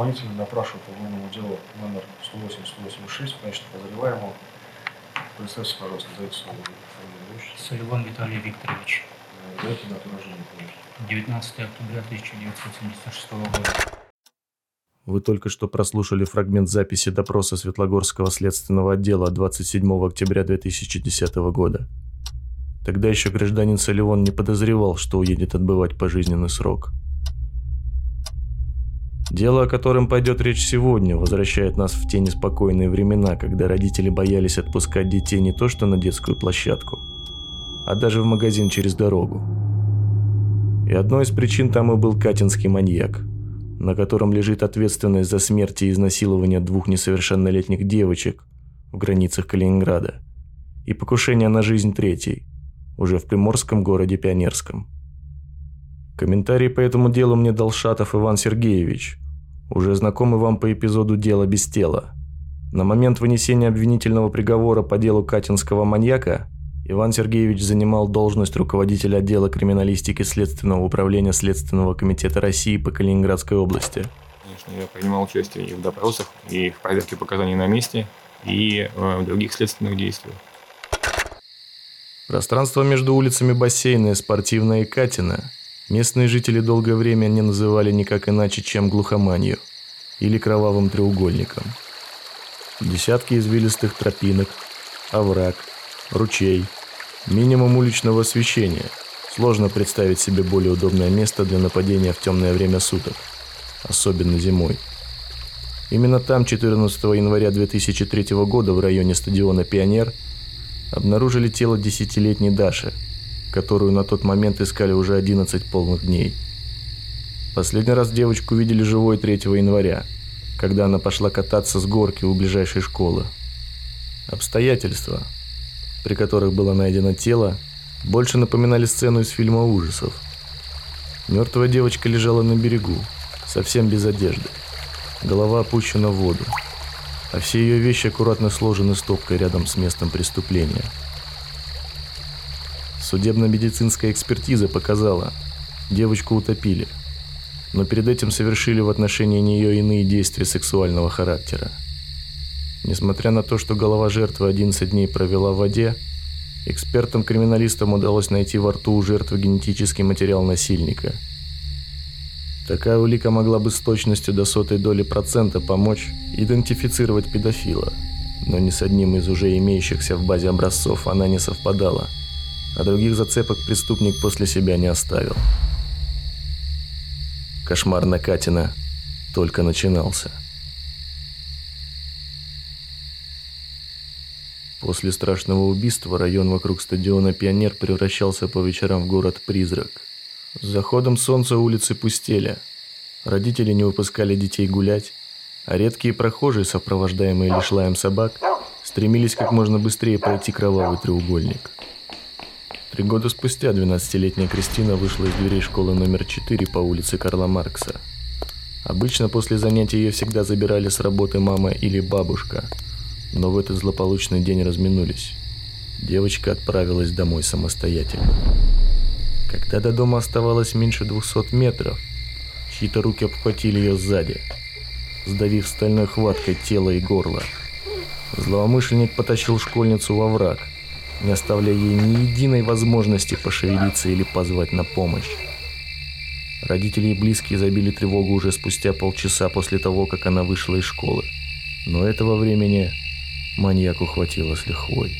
Исполнитель допрашивает по уголовному делу номер 108-186, конечно, подозреваемого. Представьте, пожалуйста, дайте слово. Соливан Виталий Викторович. Э, Дайте дату рождения, конечно. 19 октября 1976 года. Вы только что прослушали фрагмент записи допроса Светлогорского следственного отдела 27 октября 2010 года. Тогда еще гражданин Соливон не подозревал, что уедет отбывать пожизненный срок. Дело, о котором пойдет речь сегодня, возвращает нас в те неспокойные времена, когда родители боялись отпускать детей не то что на детскую площадку, а даже в магазин через дорогу. И одной из причин тому был катинский маньяк, на котором лежит ответственность за смерть и изнасилование двух несовершеннолетних девочек в границах Калининграда и покушение на жизнь третьей, уже в приморском городе Пионерском. Комментарий по этому делу мне дал Шатов Иван Сергеевич, уже знакомый вам по эпизоду «Дело без тела». На момент вынесения обвинительного приговора по делу Катинского маньяка Иван Сергеевич занимал должность руководителя отдела криминалистики Следственного управления Следственного комитета России по Калининградской области. Конечно, я принимал участие и в допросах, и в проверке показаний на месте, и э, в других следственных действиях. Пространство между улицами Бассейная, Спортивная и Катина местные жители долгое время не называли никак иначе, чем глухоманью или кровавым треугольником. Десятки извилистых тропинок, овраг, ручей, минимум уличного освещения. Сложно представить себе более удобное место для нападения в темное время суток, особенно зимой. Именно там 14 января 2003 года в районе стадиона «Пионер» обнаружили тело десятилетней Даши, которую на тот момент искали уже 11 полных дней. Последний раз девочку видели живой 3 января, когда она пошла кататься с горки у ближайшей школы. Обстоятельства, при которых было найдено тело, больше напоминали сцену из фильма ужасов. Мертвая девочка лежала на берегу, совсем без одежды. Голова опущена в воду, а все ее вещи аккуратно сложены стопкой рядом с местом преступления. Судебно-медицинская экспертиза показала, девочку утопили, но перед этим совершили в отношении нее иные действия сексуального характера. Несмотря на то, что голова жертвы 11 дней провела в воде, экспертам-криминалистам удалось найти во рту у жертвы генетический материал насильника – Такая улика могла бы с точностью до сотой доли процента помочь идентифицировать педофила, но ни с одним из уже имеющихся в базе образцов она не совпадала, а других зацепок преступник после себя не оставил. Кошмар Накатина только начинался. После страшного убийства район вокруг стадиона «Пионер» превращался по вечерам в город-призрак – с заходом солнца улицы пустели. Родители не выпускали детей гулять, а редкие прохожие, сопровождаемые лишь лаем собак, стремились как можно быстрее пройти кровавый треугольник. Три года спустя 12-летняя Кристина вышла из дверей школы номер 4 по улице Карла Маркса. Обычно после занятий ее всегда забирали с работы мама или бабушка, но в этот злополучный день разминулись. Девочка отправилась домой самостоятельно. Когда до дома оставалось меньше двухсот метров, чьи-то руки обхватили ее сзади, сдавив стальной хваткой тело и горло. Злоумышленник потащил школьницу во враг, не оставляя ей ни единой возможности пошевелиться или позвать на помощь. Родители и близкие забили тревогу уже спустя полчаса после того, как она вышла из школы. Но этого времени маньяку хватило с лихвой.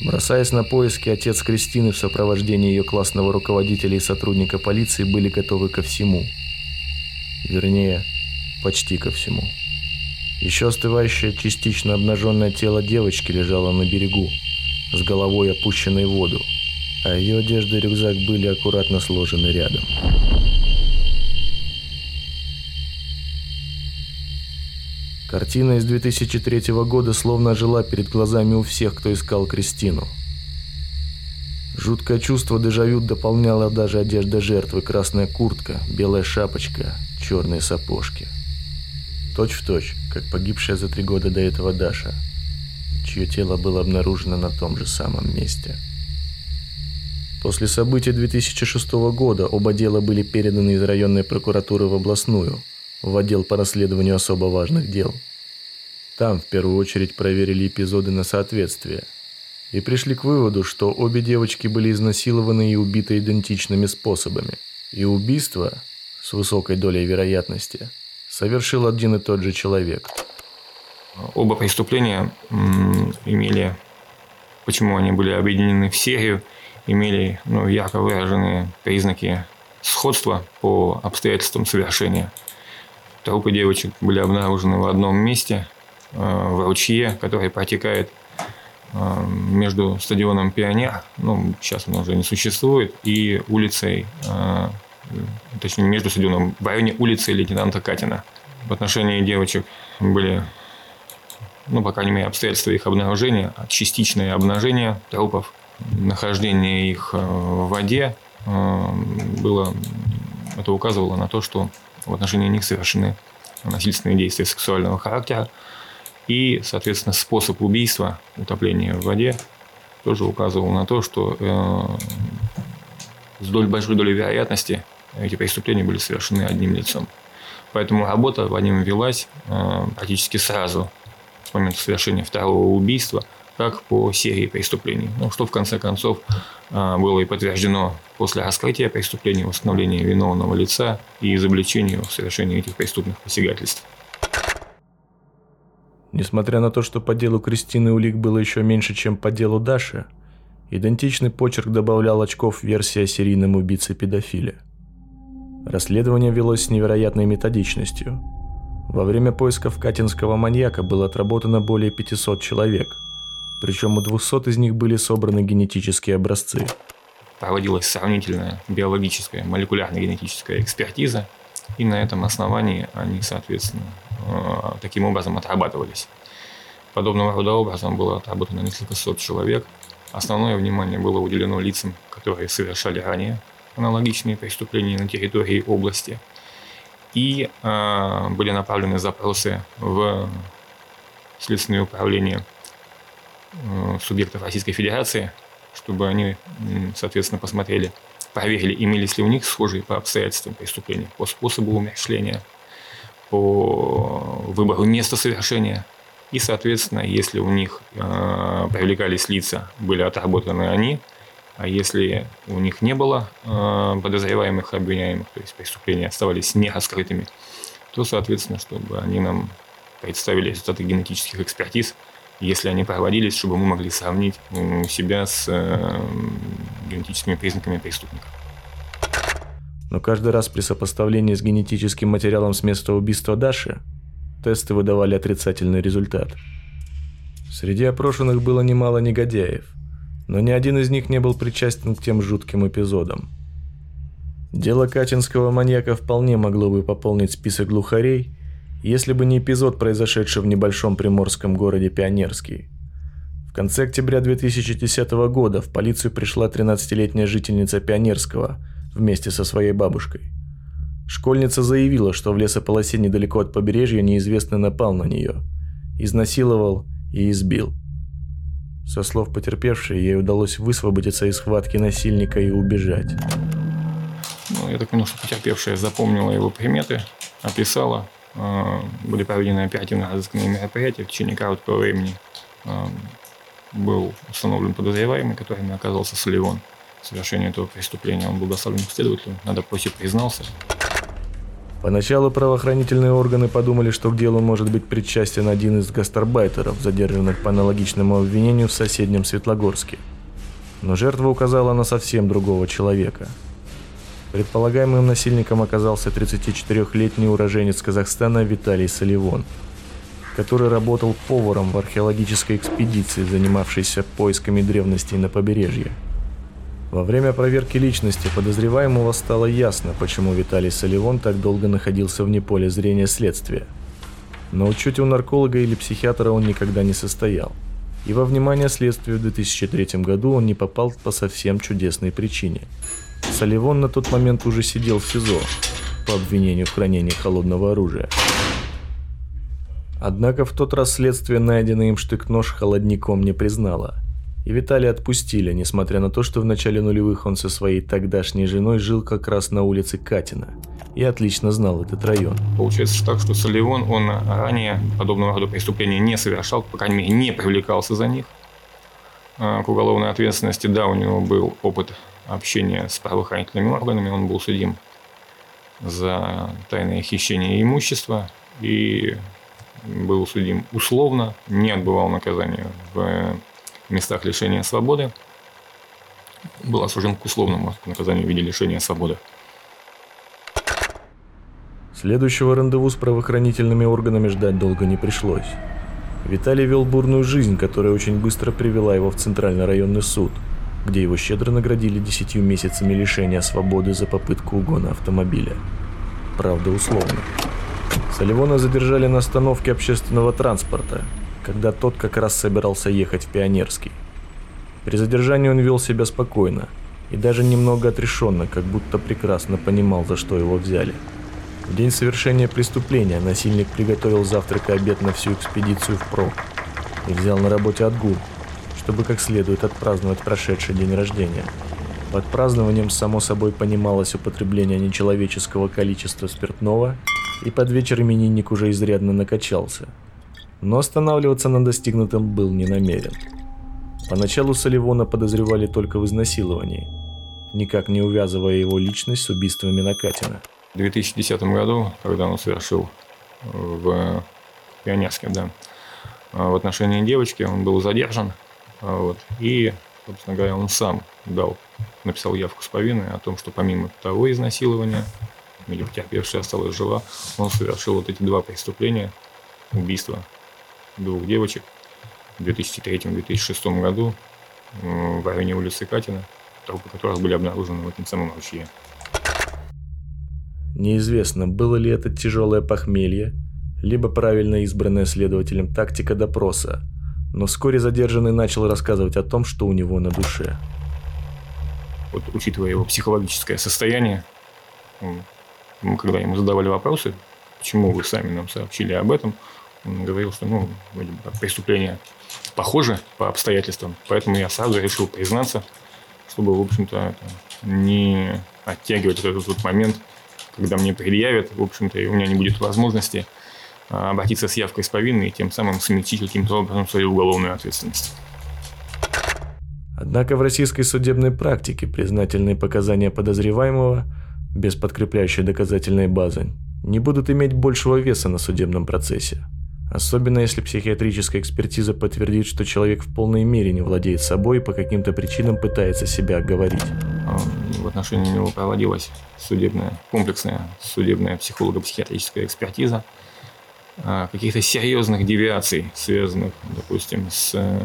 Бросаясь на поиски, отец Кристины в сопровождении ее классного руководителя и сотрудника полиции были готовы ко всему. Вернее, почти ко всему. Еще остывающее частично обнаженное тело девочки лежало на берегу, с головой опущенной в воду, а ее одежда и рюкзак были аккуратно сложены рядом. Картина из 2003 года словно жила перед глазами у всех, кто искал Кристину. Жуткое чувство дежавю дополняла даже одежда жертвы, красная куртка, белая шапочка, черные сапожки. Точь в точь, как погибшая за три года до этого Даша, чье тело было обнаружено на том же самом месте. После событий 2006 года оба дела были переданы из районной прокуратуры в областную – в отдел по расследованию особо важных дел. Там в первую очередь проверили эпизоды на соответствие и пришли к выводу, что обе девочки были изнасилованы и убиты идентичными способами. И убийство, с высокой долей вероятности, совершил один и тот же человек. Оба преступления имели, почему они были объединены в серию, имели ну, ярко выраженные признаки сходства по обстоятельствам совершения. Трупы девочек были обнаружены в одном месте, э, в ручье, который протекает э, между стадионом Пионер, ну, сейчас он уже не существует, и улицей, э, точнее, между стадионом, в районе улицы лейтенанта Катина. В отношении девочек были, ну, по крайней мере, обстоятельства их обнаружения, частичное обнажение трупов, нахождение их в воде, было, это указывало на то, что в отношении них совершены насильственные действия сексуального характера. И, соответственно, способ убийства, утопления в воде, тоже указывал на то, что э, с долей, большой долей вероятности эти преступления были совершены одним лицом. Поэтому работа по ним велась э, практически сразу, с момента совершения второго убийства – как по серии преступлений. Ну, что в конце концов а, было и подтверждено после раскрытия преступления, восстановления виновного лица и изобличения в совершении этих преступных посягательств. Несмотря на то, что по делу Кристины улик было еще меньше, чем по делу Даши, идентичный почерк добавлял очков версии о серийном убийце-педофиле. Расследование велось с невероятной методичностью. Во время поисков катинского маньяка было отработано более 500 человек – причем у 200 из них были собраны генетические образцы. Проводилась сравнительная биологическая, молекулярная генетическая экспертиза, и на этом основании они, соответственно, э, таким образом отрабатывались. Подобного рода образом было отработано несколько сот человек. Основное внимание было уделено лицам, которые совершали ранее аналогичные преступления на территории области. И э, были направлены запросы в Следственное управление Э, субъектов Российской Федерации, чтобы они, соответственно, посмотрели, проверили, имелись ли у них схожие по обстоятельствам преступления, по способу умершления, по выбору места совершения. И, соответственно, если у них э, привлекались лица, были отработаны они, а если у них не было э, подозреваемых, обвиняемых, то есть преступления оставались не раскрытыми, то, соответственно, чтобы они нам представили результаты генетических экспертиз – если они проводились, чтобы мы могли сравнить себя с э, генетическими признаками преступника. Но каждый раз при сопоставлении с генетическим материалом с места убийства Даши тесты выдавали отрицательный результат. Среди опрошенных было немало негодяев, но ни один из них не был причастен к тем жутким эпизодам. Дело катинского маньяка вполне могло бы пополнить список глухарей, если бы не эпизод, произошедший в небольшом приморском городе Пионерский. В конце октября 2010 года в полицию пришла 13-летняя жительница Пионерского вместе со своей бабушкой. Школьница заявила, что в лесополосе недалеко от побережья неизвестный напал на нее, изнасиловал и избил. Со слов потерпевшей, ей удалось высвободиться из схватки насильника и убежать. Ну, я так понял, что потерпевшая запомнила его приметы, описала, а, были проведены оперативно-розыскные мероприятия. В течение короткого времени а, был установлен подозреваемый, которым оказался Соливон. В совершении этого преступления он был доставлен к следователю, надо просить признался. Поначалу правоохранительные органы подумали, что к делу может быть причастен один из гастарбайтеров, задержанных по аналогичному обвинению в соседнем Светлогорске. Но жертва указала на совсем другого человека – Предполагаемым насильником оказался 34-летний уроженец Казахстана Виталий Соливон, который работал поваром в археологической экспедиции, занимавшейся поисками древностей на побережье. Во время проверки личности подозреваемого стало ясно, почему Виталий Соливон так долго находился вне поля зрения следствия. На учете у нарколога или психиатра он никогда не состоял. И во внимание следствию в 2003 году он не попал по совсем чудесной причине – Соливон на тот момент уже сидел в СИЗО по обвинению в хранении холодного оружия. Однако в тот раз следствие найденный им штык-нож холодником не признало. И Виталия отпустили, несмотря на то, что в начале нулевых он со своей тогдашней женой жил как раз на улице Катина, и отлично знал этот район. Получается так, что Соливон, он ранее подобного рода преступления не совершал, по крайней мере, не привлекался за них а, к уголовной ответственности. Да, у него был опыт общения с правоохранительными органами, он был судим за тайное хищение имущества и был судим условно, не отбывал наказание в местах лишения свободы, был осужден к условному наказанию в виде лишения свободы. Следующего рандеву с правоохранительными органами ждать долго не пришлось. Виталий вел бурную жизнь, которая очень быстро привела его в Центральный районный суд, где его щедро наградили десятью месяцами лишения свободы за попытку угона автомобиля. Правда, условно. Соливона задержали на остановке общественного транспорта, когда тот как раз собирался ехать в Пионерский. При задержании он вел себя спокойно и даже немного отрешенно, как будто прекрасно понимал, за что его взяли. В день совершения преступления насильник приготовил завтрак и обед на всю экспедицию в ПРО и взял на работе отгул, чтобы как следует отпраздновать прошедший день рождения. Под празднованием, само собой, понималось употребление нечеловеческого количества спиртного, и под вечер именинник уже изрядно накачался. Но останавливаться на достигнутом был не намерен. Поначалу Соливона подозревали только в изнасиловании, никак не увязывая его личность с убийствами Накатина. В 2010 году, когда он совершил в Пионерске, да, в отношении девочки, он был задержан, вот, и, собственно говоря, он сам дал, написал явку с повинной о том, что помимо того изнасилования, или потерпевшая осталась жива, он совершил вот эти два преступления, убийства двух девочек в 2003-2006 году в районе улицы Катина, трупы которых были обнаружены в этом самом ручье. Неизвестно, было ли это тяжелое похмелье, либо правильно избранная следователем тактика допроса, но вскоре задержанный начал рассказывать о том, что у него на душе. Вот, учитывая его психологическое состояние, мы, когда ему задавали вопросы, почему вы сами нам сообщили об этом, говорил, что ну, преступление похоже по обстоятельствам, поэтому я сразу решил признаться, чтобы, в общем-то, не оттягивать этот вот момент когда мне предъявят, в общем-то, и у меня не будет возможности а, обратиться с явкой с повинной и тем самым смягчить каким-то образом свою уголовную ответственность. Однако в российской судебной практике признательные показания подозреваемого без подкрепляющей доказательной базы не будут иметь большего веса на судебном процессе. Особенно если психиатрическая экспертиза подтвердит, что человек в полной мере не владеет собой и по каким-то причинам пытается себя оговорить. А, в отношении него проводилась судебная, комплексная судебная психолого-психиатрическая экспертиза. А, каких-то серьезных девиаций, связанных, допустим, с э,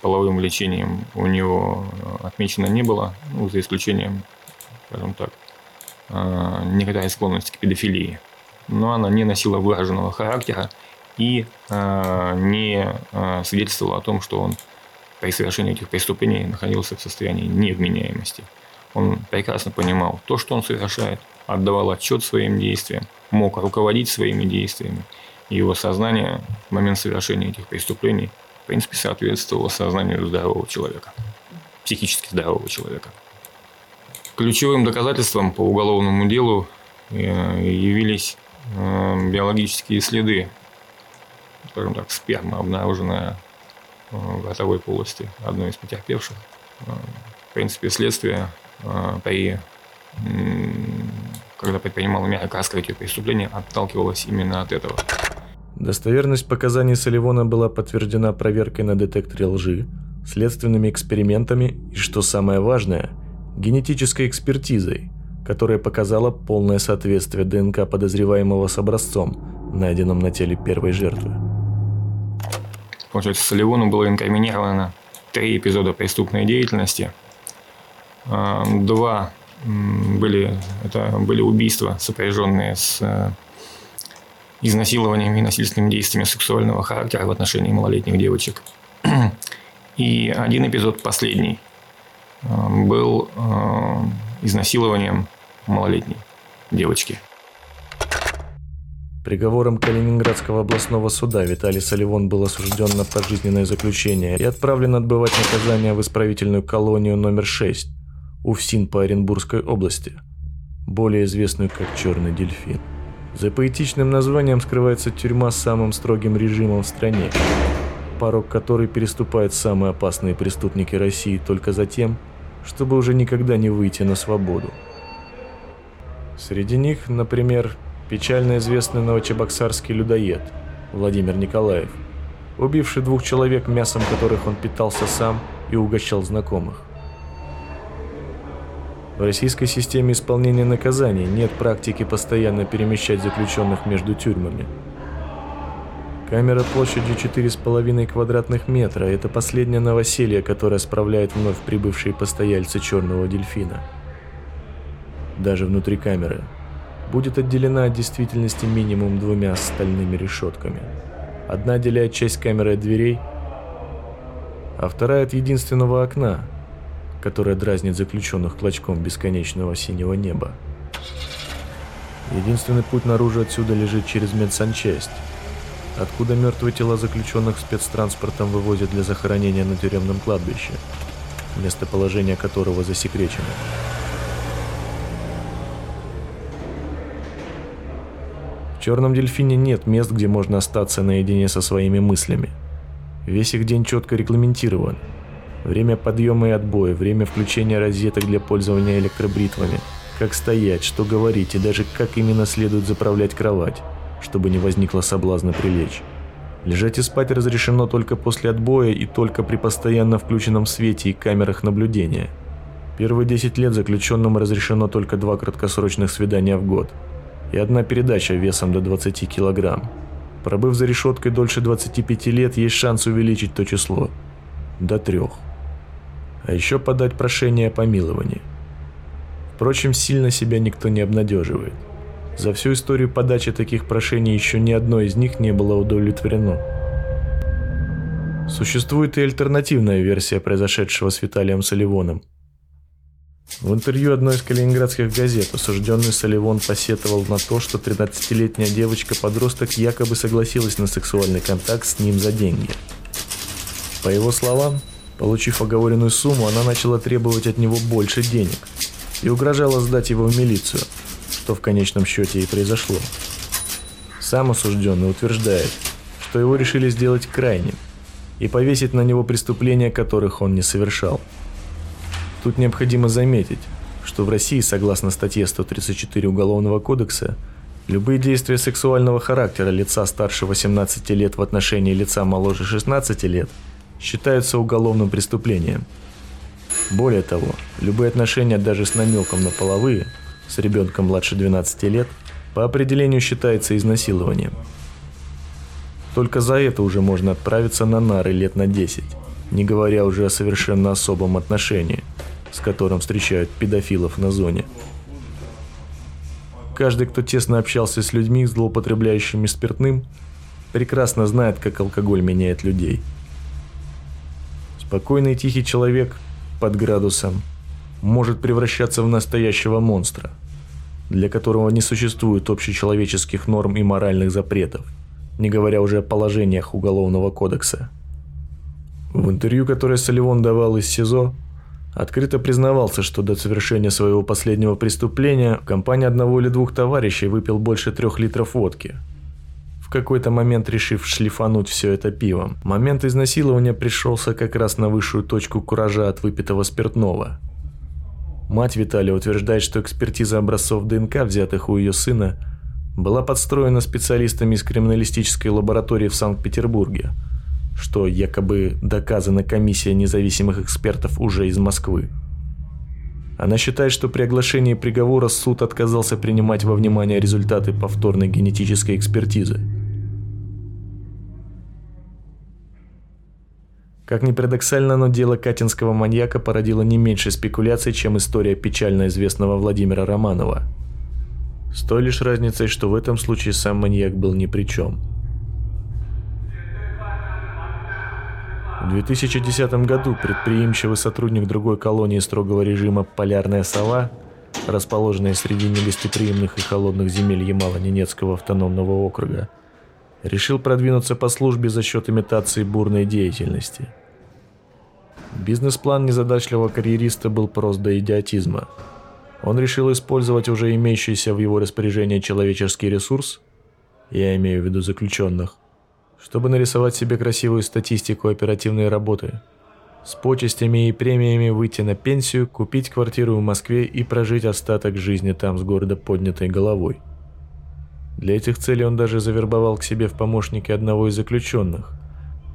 половым лечением у него отмечено не было, ну, за исключением, скажем так, а, некоторой склонности к педофилии но она не носила выраженного характера и э, не э, свидетельствовала о том, что он при совершении этих преступлений находился в состоянии невменяемости. Он прекрасно понимал то, что он совершает, отдавал отчет своим действиям, мог руководить своими действиями. Его сознание в момент совершения этих преступлений, в принципе, соответствовало сознанию здорового человека, психически здорового человека. Ключевым доказательством по уголовному делу э, явились биологические следы, скажем так, сперма, обнаруженная э, в ротовой полости одной из потерпевших. Э, в принципе, следствие при когда предпринимало меры к раскрытию преступления, отталкивалось именно от этого. Достоверность показаний Соливона была подтверждена проверкой на детекторе лжи, следственными экспериментами и, что самое важное, генетической экспертизой – которая показала полное соответствие ДНК подозреваемого с образцом, найденным на теле первой жертвы. Получается, Соливону было инкриминировано три эпизода преступной деятельности. А, два были, это были убийства, сопряженные с э, изнасилованиями и насильственными действиями сексуального характера в отношении малолетних девочек. И один эпизод, последний, э, был э, изнасилованием малолетней девочки. Приговором Калининградского областного суда Виталий Соливон был осужден на пожизненное заключение и отправлен отбывать наказание в исправительную колонию номер 6 УФСИН по Оренбургской области. более известную как «Черный дельфин». За поэтичным названием скрывается тюрьма с самым строгим режимом в стране, порог которой переступают самые опасные преступники России только за тем, чтобы уже никогда не выйти на свободу. Среди них, например, печально известный новочебоксарский людоед Владимир Николаев, убивший двух человек, мясом которых он питался сам и угощал знакомых. В российской системе исполнения наказаний нет практики постоянно перемещать заключенных между тюрьмами. Камера площадью 4,5 квадратных метра – это последнее новоселье, которое справляют вновь прибывшие постояльцы черного дельфина. Даже внутри камеры будет отделена от действительности минимум двумя стальными решетками. Одна отделяет часть камеры от дверей, а вторая от единственного окна, которое дразнит заключенных клочком бесконечного синего неба. Единственный путь наружу отсюда лежит через медсанчасть, откуда мертвые тела заключенных спецтранспортом вывозят для захоронения на тюремном кладбище, местоположение которого засекречено. В «Черном дельфине» нет мест, где можно остаться наедине со своими мыслями. Весь их день четко регламентирован. Время подъема и отбоя, время включения розеток для пользования электробритвами, как стоять, что говорить и даже как именно следует заправлять кровать, чтобы не возникло соблазна прилечь. Лежать и спать разрешено только после отбоя и только при постоянно включенном свете и камерах наблюдения. Первые 10 лет заключенным разрешено только два краткосрочных свидания в год – и одна передача весом до 20 килограмм. Пробыв за решеткой дольше 25 лет, есть шанс увеличить то число до трех. А еще подать прошение о помиловании. Впрочем, сильно себя никто не обнадеживает. За всю историю подачи таких прошений еще ни одно из них не было удовлетворено. Существует и альтернативная версия произошедшего с Виталием Соливоном – в интервью одной из калининградских газет осужденный Соливон посетовал на то, что 13-летняя девочка-подросток якобы согласилась на сексуальный контакт с ним за деньги. По его словам, получив оговоренную сумму, она начала требовать от него больше денег и угрожала сдать его в милицию, что в конечном счете и произошло. Сам осужденный утверждает, что его решили сделать крайним и повесить на него преступления, которых он не совершал – Тут необходимо заметить, что в России, согласно статье 134 Уголовного кодекса, любые действия сексуального характера лица старше 18 лет в отношении лица моложе 16 лет считаются уголовным преступлением. Более того, любые отношения даже с намеком на половые с ребенком младше 12 лет по определению считается изнасилованием. Только за это уже можно отправиться на нары лет на 10, не говоря уже о совершенно особом отношении – с которым встречают педофилов на зоне. Каждый, кто тесно общался с людьми, злоупотребляющими спиртным, прекрасно знает, как алкоголь меняет людей. Спокойный тихий человек под градусом может превращаться в настоящего монстра, для которого не существует общечеловеческих норм и моральных запретов, не говоря уже о положениях Уголовного кодекса. В интервью, которое Соливон давал из СИЗО, Открыто признавался, что до совершения своего последнего преступления в компании одного или двух товарищей выпил больше трех литров водки. В какой-то момент решив шлифануть все это пивом, момент изнасилования пришелся как раз на высшую точку куража от выпитого спиртного. Мать Виталия утверждает, что экспертиза образцов ДНК, взятых у ее сына, была подстроена специалистами из криминалистической лаборатории в Санкт-Петербурге – что якобы доказано комиссия независимых экспертов уже из Москвы. Она считает, что при оглашении приговора суд отказался принимать во внимание результаты повторной генетической экспертизы. Как ни парадоксально, но дело катинского маньяка породило не меньше спекуляций, чем история печально известного Владимира Романова. С той лишь разницей, что в этом случае сам маньяк был ни при чем – В 2010 году предприимчивый сотрудник другой колонии строгого режима «Полярная сова», расположенная среди негостеприимных и холодных земель Ямало-Ненецкого автономного округа, решил продвинуться по службе за счет имитации бурной деятельности. Бизнес-план незадачливого карьериста был прост до идиотизма. Он решил использовать уже имеющийся в его распоряжении человеческий ресурс, я имею в виду заключенных, чтобы нарисовать себе красивую статистику оперативной работы, с почестями и премиями выйти на пенсию, купить квартиру в Москве и прожить остаток жизни там с гордо поднятой головой. Для этих целей он даже завербовал к себе в помощники одного из заключенных,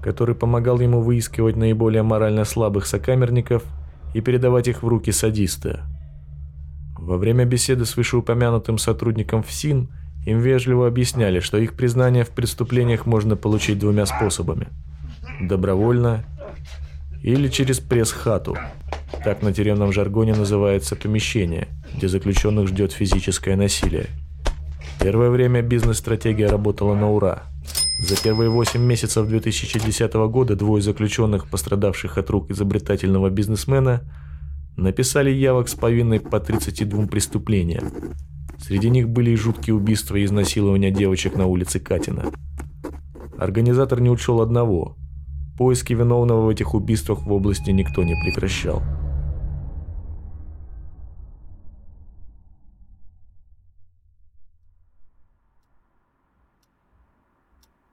который помогал ему выискивать наиболее морально слабых сокамерников и передавать их в руки садиста. Во время беседы с вышеупомянутым сотрудником ФСИН им вежливо объясняли, что их признание в преступлениях можно получить двумя способами – добровольно или через пресс-хату. Так на тюремном жаргоне называется помещение, где заключенных ждет физическое насилие. Первое время бизнес-стратегия работала на ура. За первые 8 месяцев 2010 года двое заключенных, пострадавших от рук изобретательного бизнесмена, написали явок с повинной по 32 преступлениям. Среди них были и жуткие убийства и изнасилования девочек на улице Катина. Организатор не учел одного – Поиски виновного в этих убийствах в области никто не прекращал.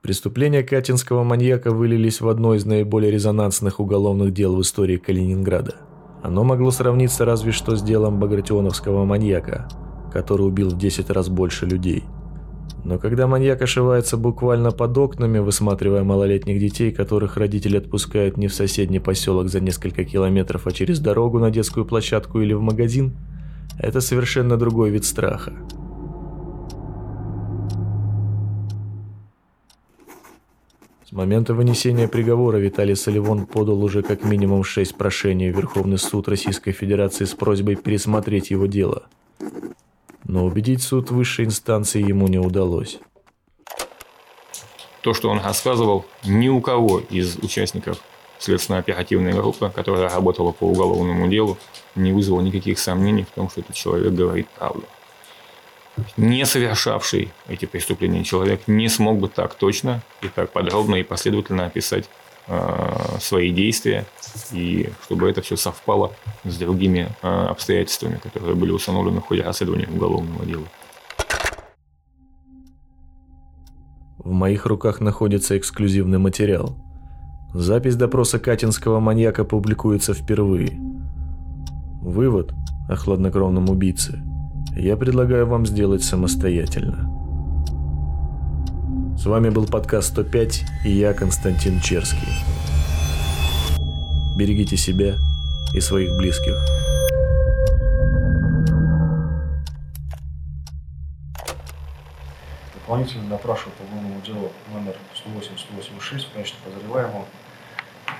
Преступления катинского маньяка вылились в одно из наиболее резонансных уголовных дел в истории Калининграда. Оно могло сравниться разве что с делом багратионовского маньяка, который убил в 10 раз больше людей – но когда маньяк ошивается буквально под окнами, высматривая малолетних детей, которых родители отпускают не в соседний поселок за несколько километров, а через дорогу на детскую площадку или в магазин, это совершенно другой вид страха. Момента вынесения приговора Виталий Соливон подал уже как минимум шесть прошений в Верховный суд Российской Федерации с просьбой пересмотреть его дело – но убедить суд высшей инстанции ему не удалось. То, что он рассказывал, ни у кого из участников следственно-оперативной группы, которая работала по уголовному делу, не вызвало никаких сомнений в том, что этот человек говорит правду. Не совершавший эти преступления человек не смог бы так точно и так подробно и последовательно описать э, свои действия и чтобы это все совпало с другими э, обстоятельствами, которые были установлены в ходе расследования уголовного дела. В моих руках находится эксклюзивный материал. Запись допроса катинского маньяка публикуется впервые. Вывод о хладнокровном убийце я предлагаю вам сделать самостоятельно. С вами был подкаст 105 и я, Константин Черский. Берегите себя и своих близких. Дополнительно допрашиваю по уголовному делу номер 108-186, конечно, подозреваемого.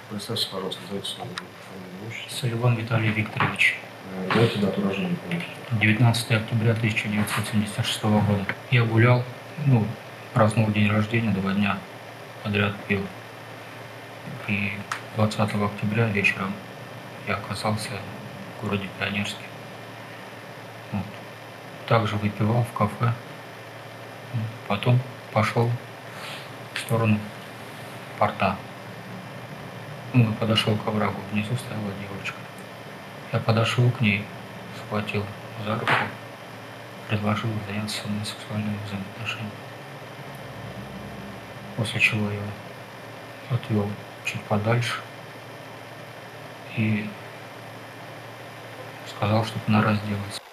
Представьте, пожалуйста, назовите свою фамилию Соливан Виталий Викторович. Э, дайте дату рождения, конечно. 19 октября 1976 года. Я гулял, ну, праздновал день рождения, два дня подряд пил. И 20 октября вечером я оказался в городе Пионерске. Вот. Также выпивал в кафе. Потом пошел в сторону порта. Ну, подошел к оврагу, внизу стояла девочка. Я подошел к ней, схватил за руку, предложил заняться со мной сексуальными взаимоотношениями. После чего я отвел чуть подальше и сказал, чтобы она разделась.